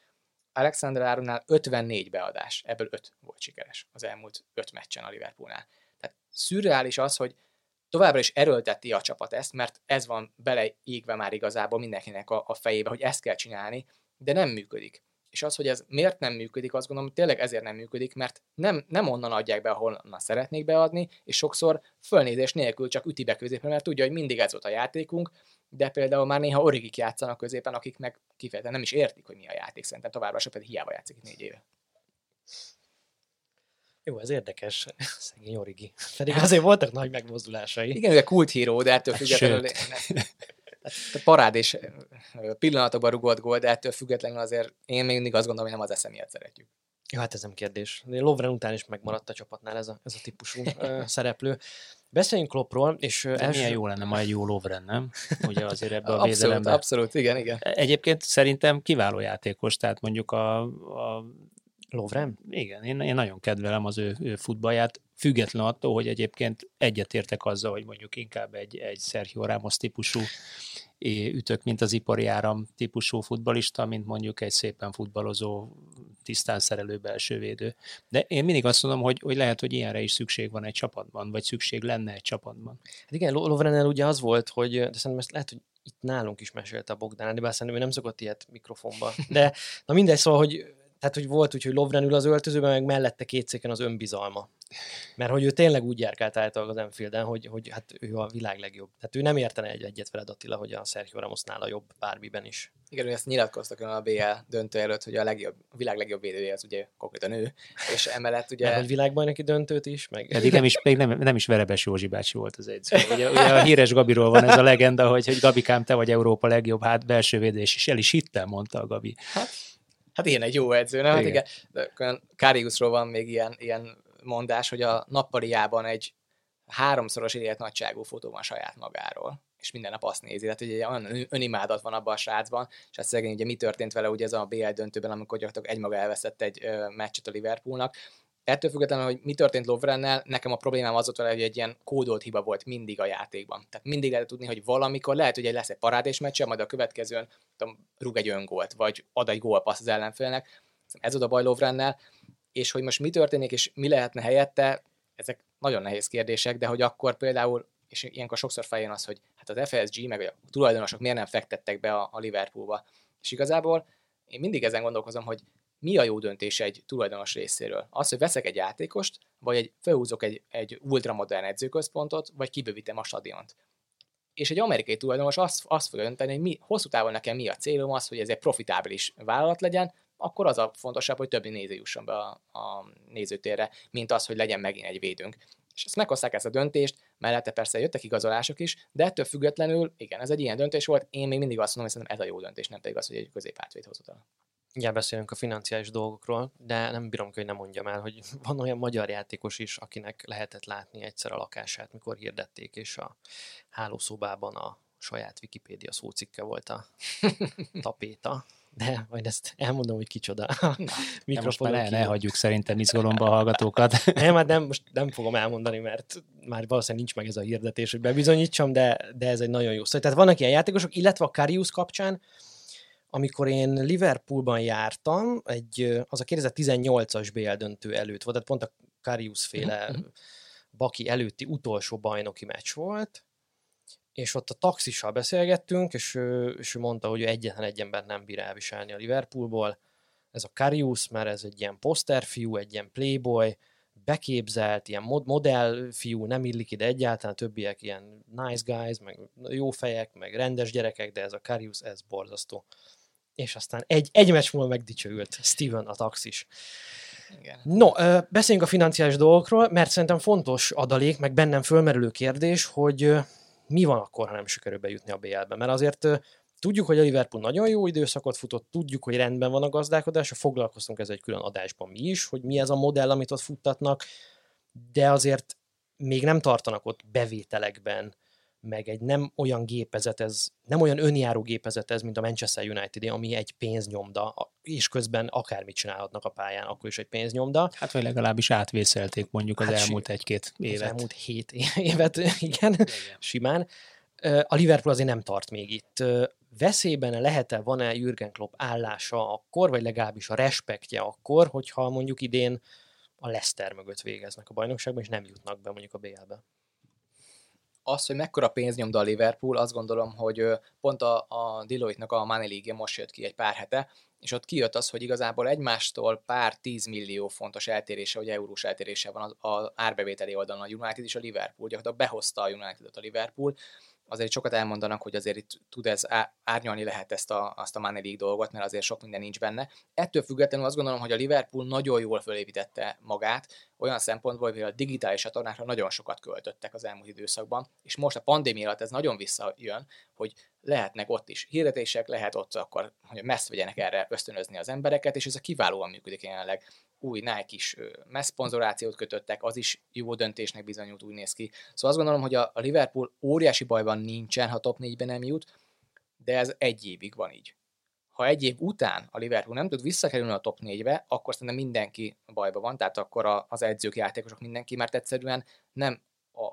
Alexander Arnál 54 beadás, ebből 5 volt sikeres az elmúlt 5 meccsen a Liverpoolnál. Tehát szürreális az, hogy továbbra is erőlteti a csapat ezt, mert ez van beleégve már igazából mindenkinek a, a fejébe, hogy ezt kell csinálni, de nem működik. És az, hogy ez miért nem működik, azt gondolom, hogy tényleg ezért nem működik, mert nem, nem onnan adják be, ahol szeretnék beadni, és sokszor fölnézés nélkül csak üti be középen, mert tudja, hogy mindig ez volt a játékunk, de például már néha origik játszanak középen, akik meg kifejezetten nem is értik, hogy mi a játék, szerintem továbbra se pedig hiába játszik négy éve. Jó, ez érdekes. (laughs) Szegény Origi. (laughs) Pedig azért voltak nagy megmozdulásai. Igen, ugye kult híró, de ettől függetlenül (laughs) a parád és pillanatokban rugott gól, de ettől függetlenül azért én még mindig azt gondolom, hogy nem az eszem miatt szeretjük. Ja, hát ez nem kérdés. Lovren után is megmaradt a csapatnál ez a, ez a típusú szereplő. Beszéljünk Kloppról, és... De első... milyen jó lenne ma egy jó Lovren, nem? Ugye azért ebbe a abszolút, védelembe. Abszolút, igen, igen. Egyébként szerintem kiváló játékos, tehát mondjuk a, a Lovren? Igen, én, én nagyon kedvelem az ő, ő futballját, független attól, hogy egyébként egyetértek azzal, hogy mondjuk inkább egy, egy Sergio Ramos típusú ütök, mint az ipari áram típusú futbalista, mint mondjuk egy szépen futballozó, tisztán szerelő belsővédő. De én mindig azt mondom, hogy, hogy lehet, hogy ilyenre is szükség van egy csapatban, vagy szükség lenne egy csapatban. Hát igen, Lovrennel ugye az volt, hogy de szerintem ezt lehet, hogy itt nálunk is mesélte a Bogdán, de bár szerintem ő nem szokott ilyet mikrofonba. (laughs) De na mindegy, szóval, hogy tehát, hogy volt úgy, hogy Lovren ül az öltözőben, meg mellette két széken az önbizalma. Mert hogy ő tényleg úgy járkált általában az Enfielden, hogy, hogy hát ő a világ legjobb. Tehát ő nem értene egy egyet veled Attila, hogy a Sergio Ramos nála jobb bármiben is. Igen, hogy ezt nyilatkoztak a BL döntő előtt, hogy a, legjobb, a világ legjobb védője az ugye konkrétan ő, és emellett ugye... Mert hogy világbajnoki döntőt is, meg... Pedig nem is, még nem, nem is Verebes Józsi bácsi volt az edző. (laughs) Ugye, ugye, a híres Gabiról van ez a legenda, hogy, hogy Gabikám, te vagy Európa legjobb hát belső védés, és el is hittem, mondta a Gabi. Hát Hát ilyen egy jó edző, nem? Hát igen. igen. Káriuszról van még ilyen, ilyen mondás, hogy a nappaliában egy háromszoros életnagyságú fotó van saját magáról és minden nap azt nézi. Tehát ugye olyan önimádat van abban a srácban, és hát szegény ugye mi történt vele ugye ez a BL döntőben, amikor gyakorlatilag egymaga elveszett egy meccset a Liverpoolnak, ettől függetlenül, hogy mi történt Lovrennel, nekem a problémám az volt vele, hogy egy ilyen kódolt hiba volt mindig a játékban. Tehát mindig lehet tudni, hogy valamikor lehet, hogy lesz egy parádés meccse, majd a következőn tudom, rúg egy öngolt, vagy ad egy gólpassz az ellenfélnek. Ez oda baj Lovrennel. És hogy most mi történik, és mi lehetne helyette, ezek nagyon nehéz kérdések, de hogy akkor például, és ilyenkor sokszor feljön az, hogy hát az FSG, meg a tulajdonosok miért nem fektettek be a, a Liverpoolba. És igazából én mindig ezen gondolkozom, hogy mi a jó döntés egy tulajdonos részéről? Az, hogy veszek egy játékost, vagy egy, felhúzok egy, egy ultramodern edzőközpontot, vagy kibővítem a stadiont. És egy amerikai tulajdonos azt, azt fog dönteni, hogy mi, hosszú távon nekem mi a célom az, hogy ez egy profitábilis vállalat legyen, akkor az a fontosabb, hogy többi néző jusson be a, a nézőtérre, mint az, hogy legyen megint egy védőnk. És ezt meghozták ezt a döntést, mellette persze jöttek igazolások is, de ettől függetlenül, igen, ez egy ilyen döntés volt, én még mindig azt mondom, hogy szerintem ez a jó döntés, nem pedig az, hogy egy középátvét hozott el. Igen, beszélünk a financiális dolgokról, de nem bírom hogy nem mondjam el, hogy (laughs) van olyan magyar játékos is, akinek lehetett látni egyszer a lakását, mikor hirdették, és a hálószobában a saját Wikipédia szócikke volt a (laughs) tapéta. De majd ezt elmondom, hogy kicsoda. Na, (laughs) most már ne, ne hagyjuk szerintem izgalomba a hallgatókat. nem, hát nem, most nem fogom elmondani, mert már valószínűleg nincs meg ez a hirdetés, hogy bebizonyítsam, de, de ez egy nagyon jó szó. Tehát vannak ilyen játékosok, illetve a Karius kapcsán amikor én Liverpoolban jártam, egy, az a 2018-as BL döntő előtt volt, tehát pont a Karius féle uh-huh. Baki előtti utolsó bajnoki meccs volt, és ott a taxissal beszélgettünk, és ő, és ő mondta, hogy ő egyetlen egy ember nem bír elviselni a Liverpoolból. Ez a Karius, mert ez egy ilyen poszterfiú, egy ilyen playboy, beképzelt, ilyen mod- modell fiú, nem illik ide egyáltalán, többiek ilyen nice guys, meg jó fejek, meg rendes gyerekek, de ez a Karius, ez borzasztó és aztán egy, egy meccs múlva megdicsőült Steven a taxis. Igen. No, beszéljünk a financiális dolgokról, mert szerintem fontos adalék, meg bennem fölmerülő kérdés, hogy mi van akkor, ha nem sikerül bejutni a BL-be. Mert azért tudjuk, hogy a Liverpool nagyon jó időszakot futott, tudjuk, hogy rendben van a gazdálkodás, foglalkoztunk ezzel egy külön adásban mi is, hogy mi ez a modell, amit ott futtatnak, de azért még nem tartanak ott bevételekben, meg egy nem olyan gépezet ez, nem olyan önjáró gépezet ez, mint a Manchester United, ami egy pénznyomda, és közben akármit csinálhatnak a pályán, akkor is egy pénznyomda. Hát vagy legalábbis átvészelték mondjuk az hát elmúlt egy-két évet. Az elmúlt hét (laughs) évet, igen, igen, simán. A Liverpool azért nem tart még itt. Veszélyben lehet-e, van-e Jürgen Klopp állása akkor, vagy legalábbis a respektje akkor, hogyha mondjuk idén a Leicester mögött végeznek a bajnokságban, és nem jutnak be mondjuk a BL-be az, hogy mekkora pénz nyomda a Liverpool, azt gondolom, hogy pont a, a Deloitte-nak a Money League most jött ki egy pár hete, és ott kijött az, hogy igazából egymástól pár 10 millió fontos eltérése, vagy eurós eltérése van az, az árbevételi oldalon a United és a Liverpool. Gyakorlatilag behozta a United-ot a Liverpool, azért sokat elmondanak, hogy azért itt tud ez árnyalni lehet ezt a, azt a League dolgot, mert azért sok minden nincs benne. Ettől függetlenül azt gondolom, hogy a Liverpool nagyon jól fölépítette magát, olyan szempontból, hogy a digitális csatornákra nagyon sokat költöttek az elmúlt időszakban, és most a pandémia alatt ez nagyon visszajön, hogy lehetnek ott is hirdetések, lehet ott akkor, hogy messz vegyenek erre ösztönözni az embereket, és ez a kiválóan működik jelenleg új Nike is messzponzorációt kötöttek, az is jó döntésnek bizonyult, úgy néz ki. Szóval azt gondolom, hogy a, Liverpool óriási bajban nincsen, ha top 4-ben nem jut, de ez egy évig van így. Ha egy év után a Liverpool nem tud visszakerülni a top 4-be, akkor szerintem mindenki bajba van, tehát akkor az edzők, játékosok, mindenki, mert egyszerűen nem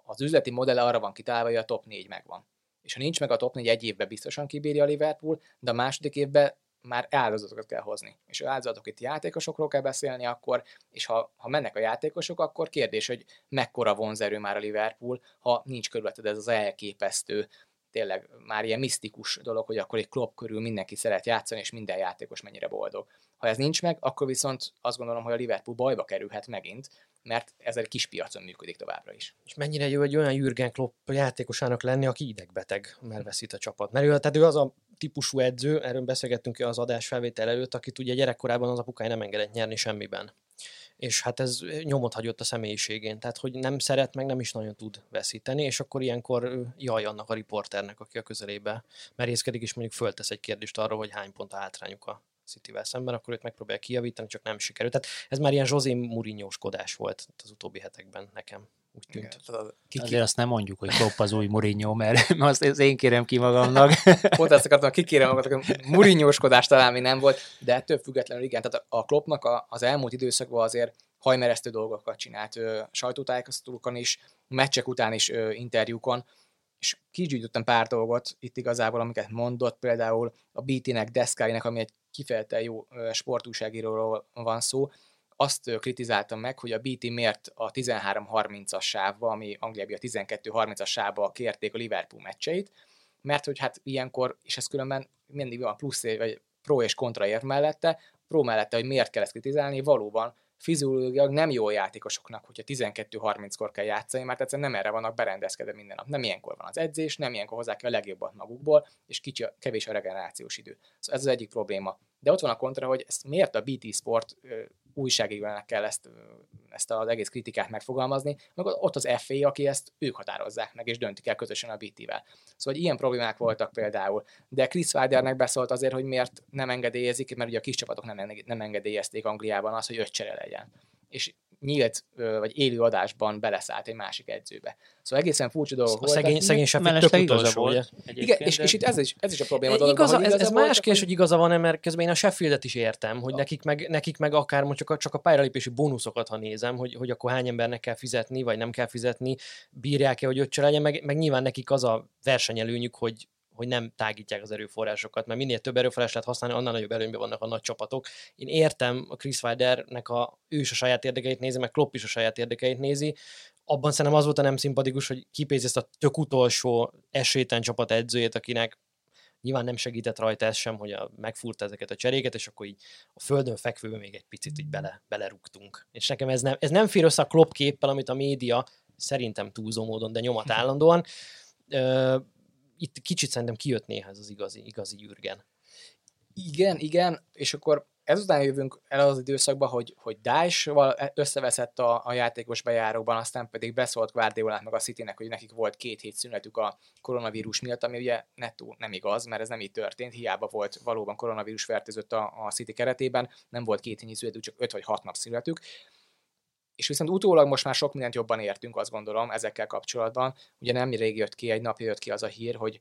az üzleti modell arra van kitálva, hogy a top 4 megvan. És ha nincs meg a top 4, egy évben biztosan kibírja a Liverpool, de a második évben már áldozatokat kell hozni. És áldozatok itt játékosokról kell beszélni akkor, és ha, ha mennek a játékosok, akkor kérdés, hogy mekkora vonzerő már a Liverpool, ha nincs körülötted ez az elképesztő, tényleg már ilyen misztikus dolog, hogy akkor egy klub körül mindenki szeret játszani, és minden játékos mennyire boldog. Ha ez nincs meg, akkor viszont azt gondolom, hogy a Liverpool bajba kerülhet megint, mert ez egy kis piacon működik továbbra is. És mennyire jó egy olyan Jürgen Klopp játékosának lenni, aki idegbeteg, mert veszít a csapat. Mert ő, tehát ő az a típusú edző, erről beszélgettünk az adás felvétel előtt, akit ugye gyerekkorában az apukája nem engedett nyerni semmiben. És hát ez nyomot hagyott a személyiségén, tehát hogy nem szeret, meg nem is nagyon tud veszíteni, és akkor ilyenkor jaj annak a riporternek, aki a közelébe merészkedik, és mondjuk föltesz egy kérdést arra, hogy hány pont a hátrányuk a City-vel szemben, akkor őt megpróbálja kijavítani, csak nem sikerült. Tehát ez már ilyen José mourinho volt az utóbbi hetekben nekem úgy tűnt. Igen, ki, Azért azt nem mondjuk, hogy Klopp az új Mourinho, mert (laughs) azt, én kérem ki magamnak. (laughs) Pont ezt akartam, kikérem magamnak, mourinho talán még nem volt, de ettől függetlenül igen, tehát a Kloppnak az elmúlt időszakban azért hajmeresztő dolgokat csinált sajtótájékoztatókon is, meccsek után is ö, interjúkon, és kigyűjtöttem pár dolgot itt igazából, amiket mondott, például a BT-nek, Deszkáinek, ami egy kifejezetten jó sportúságíróról van szó, azt kritizáltam meg, hogy a BT miért a 13-30-as sávba, ami Angliában a 12-30-as sávba kérték a Liverpool meccseit, mert hogy hát ilyenkor, és ez különben mindig van plusz vagy pro és kontra érv mellette, pro mellette, hogy miért kell ezt kritizálni, valóban fiziológiailag nem jó játékosoknak, hogyha 12-30-kor kell játszani, mert egyszerűen nem erre vannak berendezkedve minden nap. Nem ilyenkor van az edzés, nem ilyenkor hozzá ki a legjobbat magukból, és kicsi, kevés a regenerációs idő. Szóval ez az egyik probléma. De ott van a kontra, hogy ezt miért a BT Sport újságírónak kell ezt, ezt az egész kritikát megfogalmazni, meg ott az FA, aki ezt ők határozzák meg, és döntik el közösen a BT-vel. Szóval ilyen problémák voltak például. De Chris Wildernek beszólt azért, hogy miért nem engedélyezik, mert ugye a kis csapatok nem, nem engedélyezték Angliában azt, hogy öt csere legyen. És nyílt vagy élő adásban beleszállt egy másik edzőbe. Szóval egészen furcsa dolog volt. Szegény, szegény sem tök utolsó volt. Igen, és, és itt ez is, ez is a probléma. Dolog, igaza, ez, ez más kérdés, hogy igaza van-e, mert közben én a Sheffieldet is értem, hogy nekik meg, nekik meg akár csak a, csak a pályalépési bónuszokat, ha nézem, hogy, hogy akkor hány embernek kell fizetni, vagy nem kell fizetni, bírják-e, hogy öccse legyen, meg, meg nyilván nekik az a versenyelőnyük, hogy hogy nem tágítják az erőforrásokat, mert minél több erőforrás lehet használni, annál nagyobb előnyben vannak a nagy csapatok. Én értem a Chris Wildernek a, ő is a saját érdekeit nézi, meg Klopp is a saját érdekeit nézi, abban szerintem az volt a nem szimpatikus, hogy kipézi ezt a tök utolsó esélytelen csapat edzőjét, akinek nyilván nem segített rajta ez sem, hogy a, megfúrta ezeket a cseréket, és akkor így a földön fekvő még egy picit így bele, belerúgtunk. És nekem ez nem, ez nem fér össze a Klopp képpel, amit a média szerintem túlzó módon, de nyomat állandóan itt kicsit szerintem kijött néha ez az igazi, igazi Jürgen. Igen, igen, és akkor ezután jövünk el az időszakba, hogy, hogy Daesh-val összeveszett a, a játékos bejárókban, aztán pedig beszólt Guardiola meg a Citynek, hogy nekik volt két hét szünetük a koronavírus miatt, ami ugye nettó nem igaz, mert ez nem így történt, hiába volt valóban koronavírus fertőzött a, a City keretében, nem volt két hét szünetük, csak öt vagy hat nap szünetük és viszont utólag most már sok mindent jobban értünk, azt gondolom, ezekkel kapcsolatban. Ugye nem rég jött ki, egy nap jött ki az a hír, hogy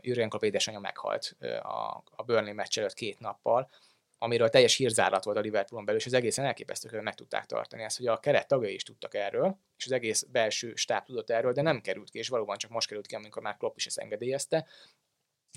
Jürgen Klopp édesanyja meghalt a, a Burnley meccs előtt két nappal, amiről teljes hírzárat volt a Liverpoolon belül, és az egészen elképesztő, hogy meg tudták tartani ezt, hogy a keret tagjai is tudtak erről, és az egész belső stáb tudott erről, de nem került ki, és valóban csak most került ki, amikor már Klopp is ezt engedélyezte.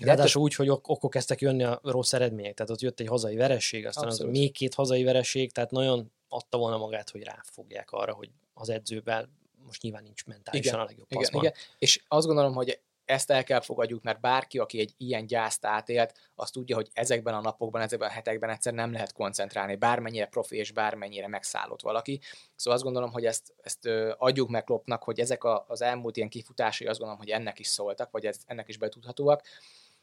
Ráadásul úgy, hogy ok- okok kezdtek jönni a rossz eredmények, tehát ott jött egy hazai veresség, aztán Abszolút. az még két hazai veresség, tehát nagyon adta volna magát, hogy ráfogják arra, hogy az edzővel most nyilván nincs mentálisan Igen, a legjobb Igen, paszban. igen. És azt gondolom, hogy ezt el kell fogadjuk, mert bárki, aki egy ilyen gyászt átélt, az tudja, hogy ezekben a napokban, ezekben a hetekben egyszer nem lehet koncentrálni, bármennyire profi és bármennyire megszállott valaki. Szóval azt gondolom, hogy ezt, ezt adjuk meg Kloppnak, hogy ezek a, az elmúlt ilyen kifutásai azt gondolom, hogy ennek is szóltak, vagy ez, ennek is betudhatóak.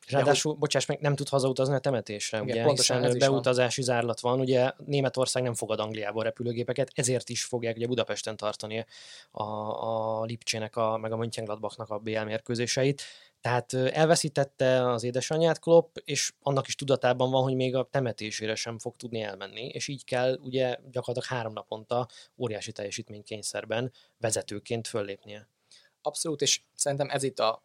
Ráadásul, bocsáss meg, nem tud hazautazni a temetésre, Igen, ugye, pontosan hiszen ez is van. beutazási zárlat van, ugye Németország nem fogad Angliából repülőgépeket, ezért is fogják ugye Budapesten tartani a, a Lipcsének, a, meg a Mönchengladbachnak a BL mérkőzéseit. Tehát elveszítette az édesanyját Klopp, és annak is tudatában van, hogy még a temetésére sem fog tudni elmenni, és így kell ugye gyakorlatilag három naponta óriási teljesítménykényszerben vezetőként föllépnie. Abszolút, és szerintem ez itt a,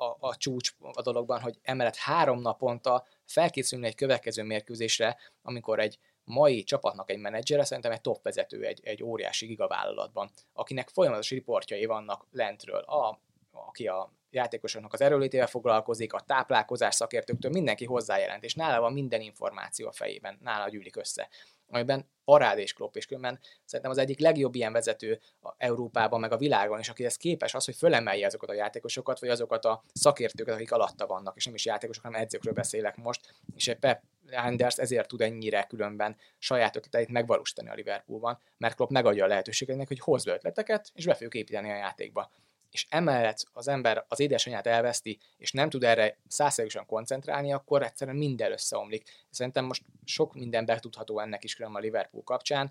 a, a csúcs a dologban, hogy emellett három naponta felkészülni egy következő mérkőzésre, amikor egy mai csapatnak egy menedzsere, szerintem egy top vezető egy, egy óriási gigavállalatban, akinek folyamatos riportjai vannak lentről, a, aki a játékosoknak az erőlétével foglalkozik, a táplálkozás szakértőktől, mindenki hozzájelent, és nála van minden információ a fejében, nála gyűlik össze amiben parád és Klopp, és különben szerintem az egyik legjobb ilyen vezető Európában, meg a világon, és aki ez képes az, hogy fölemelje azokat a játékosokat, vagy azokat a szakértőket, akik alatta vannak, és nem is játékosok, hanem edzőkről beszélek most, és egy Pep Anders ezért tud ennyire különben saját ötleteit megvalósítani a Liverpoolban, mert Klopp megadja a lehetőséget hogy hozz be ötleteket, és be fogjuk építeni a játékba és emellett az ember az édesanyját elveszti, és nem tud erre százszerűen koncentrálni, akkor egyszerűen minden összeomlik. Szerintem most sok minden betudható ennek is különben a Liverpool kapcsán.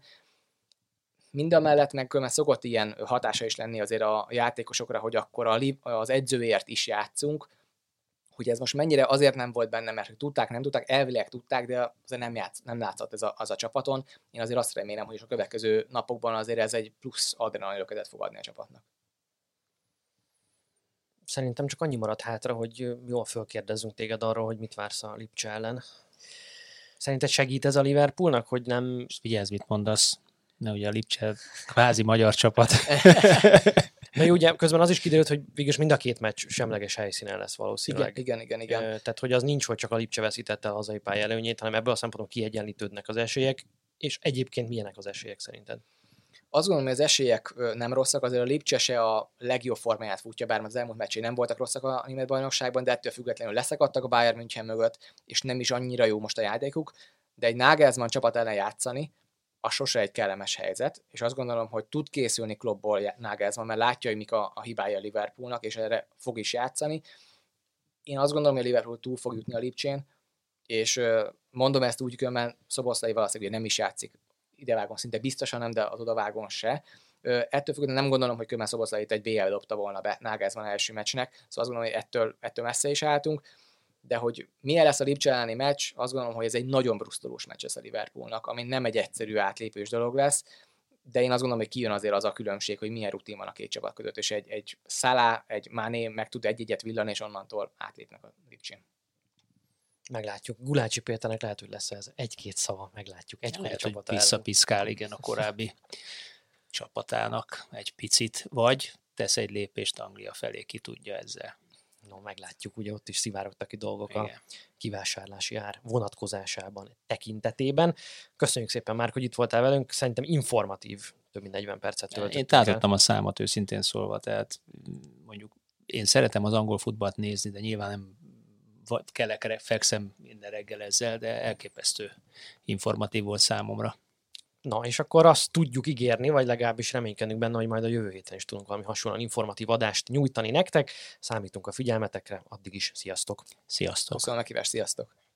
Mindamellett meg különben szokott ilyen hatása is lenni azért a játékosokra, hogy akkor a, az edzőért is játszunk, hogy ez most mennyire azért nem volt benne, mert tudták, nem tudták, elvileg tudták, de azért nem, játsz, nem látszott ez a, az a csapaton. Én azért azt remélem, hogy a következő napokban azért ez egy plusz adrenalinöketet fog adni a csapatnak szerintem csak annyi maradt hátra, hogy jól fölkérdezzünk téged arról, hogy mit vársz a Lipcse ellen. Szerinted segít ez a Liverpoolnak, hogy nem... Vigyázz, mit mondasz. Ne ugye a Lipcse kvázi magyar csapat. (laughs) Na jó, ugye közben az is kiderült, hogy végülis mind a két meccs semleges helyszínen lesz valószínűleg. Igen, igen, igen. igen. Tehát, hogy az nincs, hogy csak a Lipcse veszítette a hazai pálya előnyét, hanem ebből a szempontból kiegyenlítődnek az esélyek, és egyébként milyenek az esélyek szerinted? Azt gondolom, hogy az esélyek nem rosszak, azért a Lipcse se a legjobb formáját futja, bár az elmúlt meccsé nem voltak rosszak a német bajnokságban, de ettől függetlenül leszakadtak a Bayern München mögött, és nem is annyira jó most a játékuk, de egy Nagelsmann csapat ellen játszani, az sose egy kellemes helyzet, és azt gondolom, hogy tud készülni klubból Nagelsmann, mert látja, hogy mik a, a hibája a Liverpoolnak, és erre fog is játszani. Én azt gondolom, hogy a Liverpool túl fog jutni a Lipcsén, és mondom ezt úgy, hogy Szoboszlai valószínűleg nem is játszik idevágon szinte biztosan nem, de az odavágon se. Ettől függően nem gondolom, hogy Kömmel Szoboszlait egy BL dobta volna be Nagelsmann első meccsnek, szóval azt gondolom, hogy ettől, ettől messze is álltunk, de hogy milyen lesz a Lipcse elleni meccs, azt gondolom, hogy ez egy nagyon brusztolós meccs lesz a Liverpoolnak, ami nem egy egyszerű átlépős dolog lesz, de én azt gondolom, hogy kijön azért az a különbség, hogy milyen rutin van a két csapat között, és egy, egy Szalá, egy Máné meg tud egy-egyet villani, és onnantól átlépnek a Lipcsén. Meglátjuk. Gulácsi Péternek lehet, hogy lesz ez egy-két szava, meglátjuk. Egy lehet, hogy visszapiszkál, igen, a korábbi csapatának egy picit, vagy tesz egy lépést Anglia felé, ki tudja ezzel. No, meglátjuk, ugye ott is szivárogtak ki dolgok Igen. a kivásárlási ár vonatkozásában, tekintetében. Köszönjük szépen már, hogy itt voltál velünk, szerintem informatív, több mint 40 percet töltöttünk Én tátottam a számot őszintén szólva, tehát mondjuk én szeretem az angol futballt nézni, de nyilván nem kelekre fekszem minden reggel ezzel, de elképesztő informatív volt számomra. Na, és akkor azt tudjuk ígérni, vagy legalábbis reménykedünk benne, hogy majd a jövő héten is tudunk valami hasonlóan informatív adást nyújtani nektek. Számítunk a figyelmetekre, addig is sziasztok! Sziasztok! Köszönöm a kívást, sziasztok!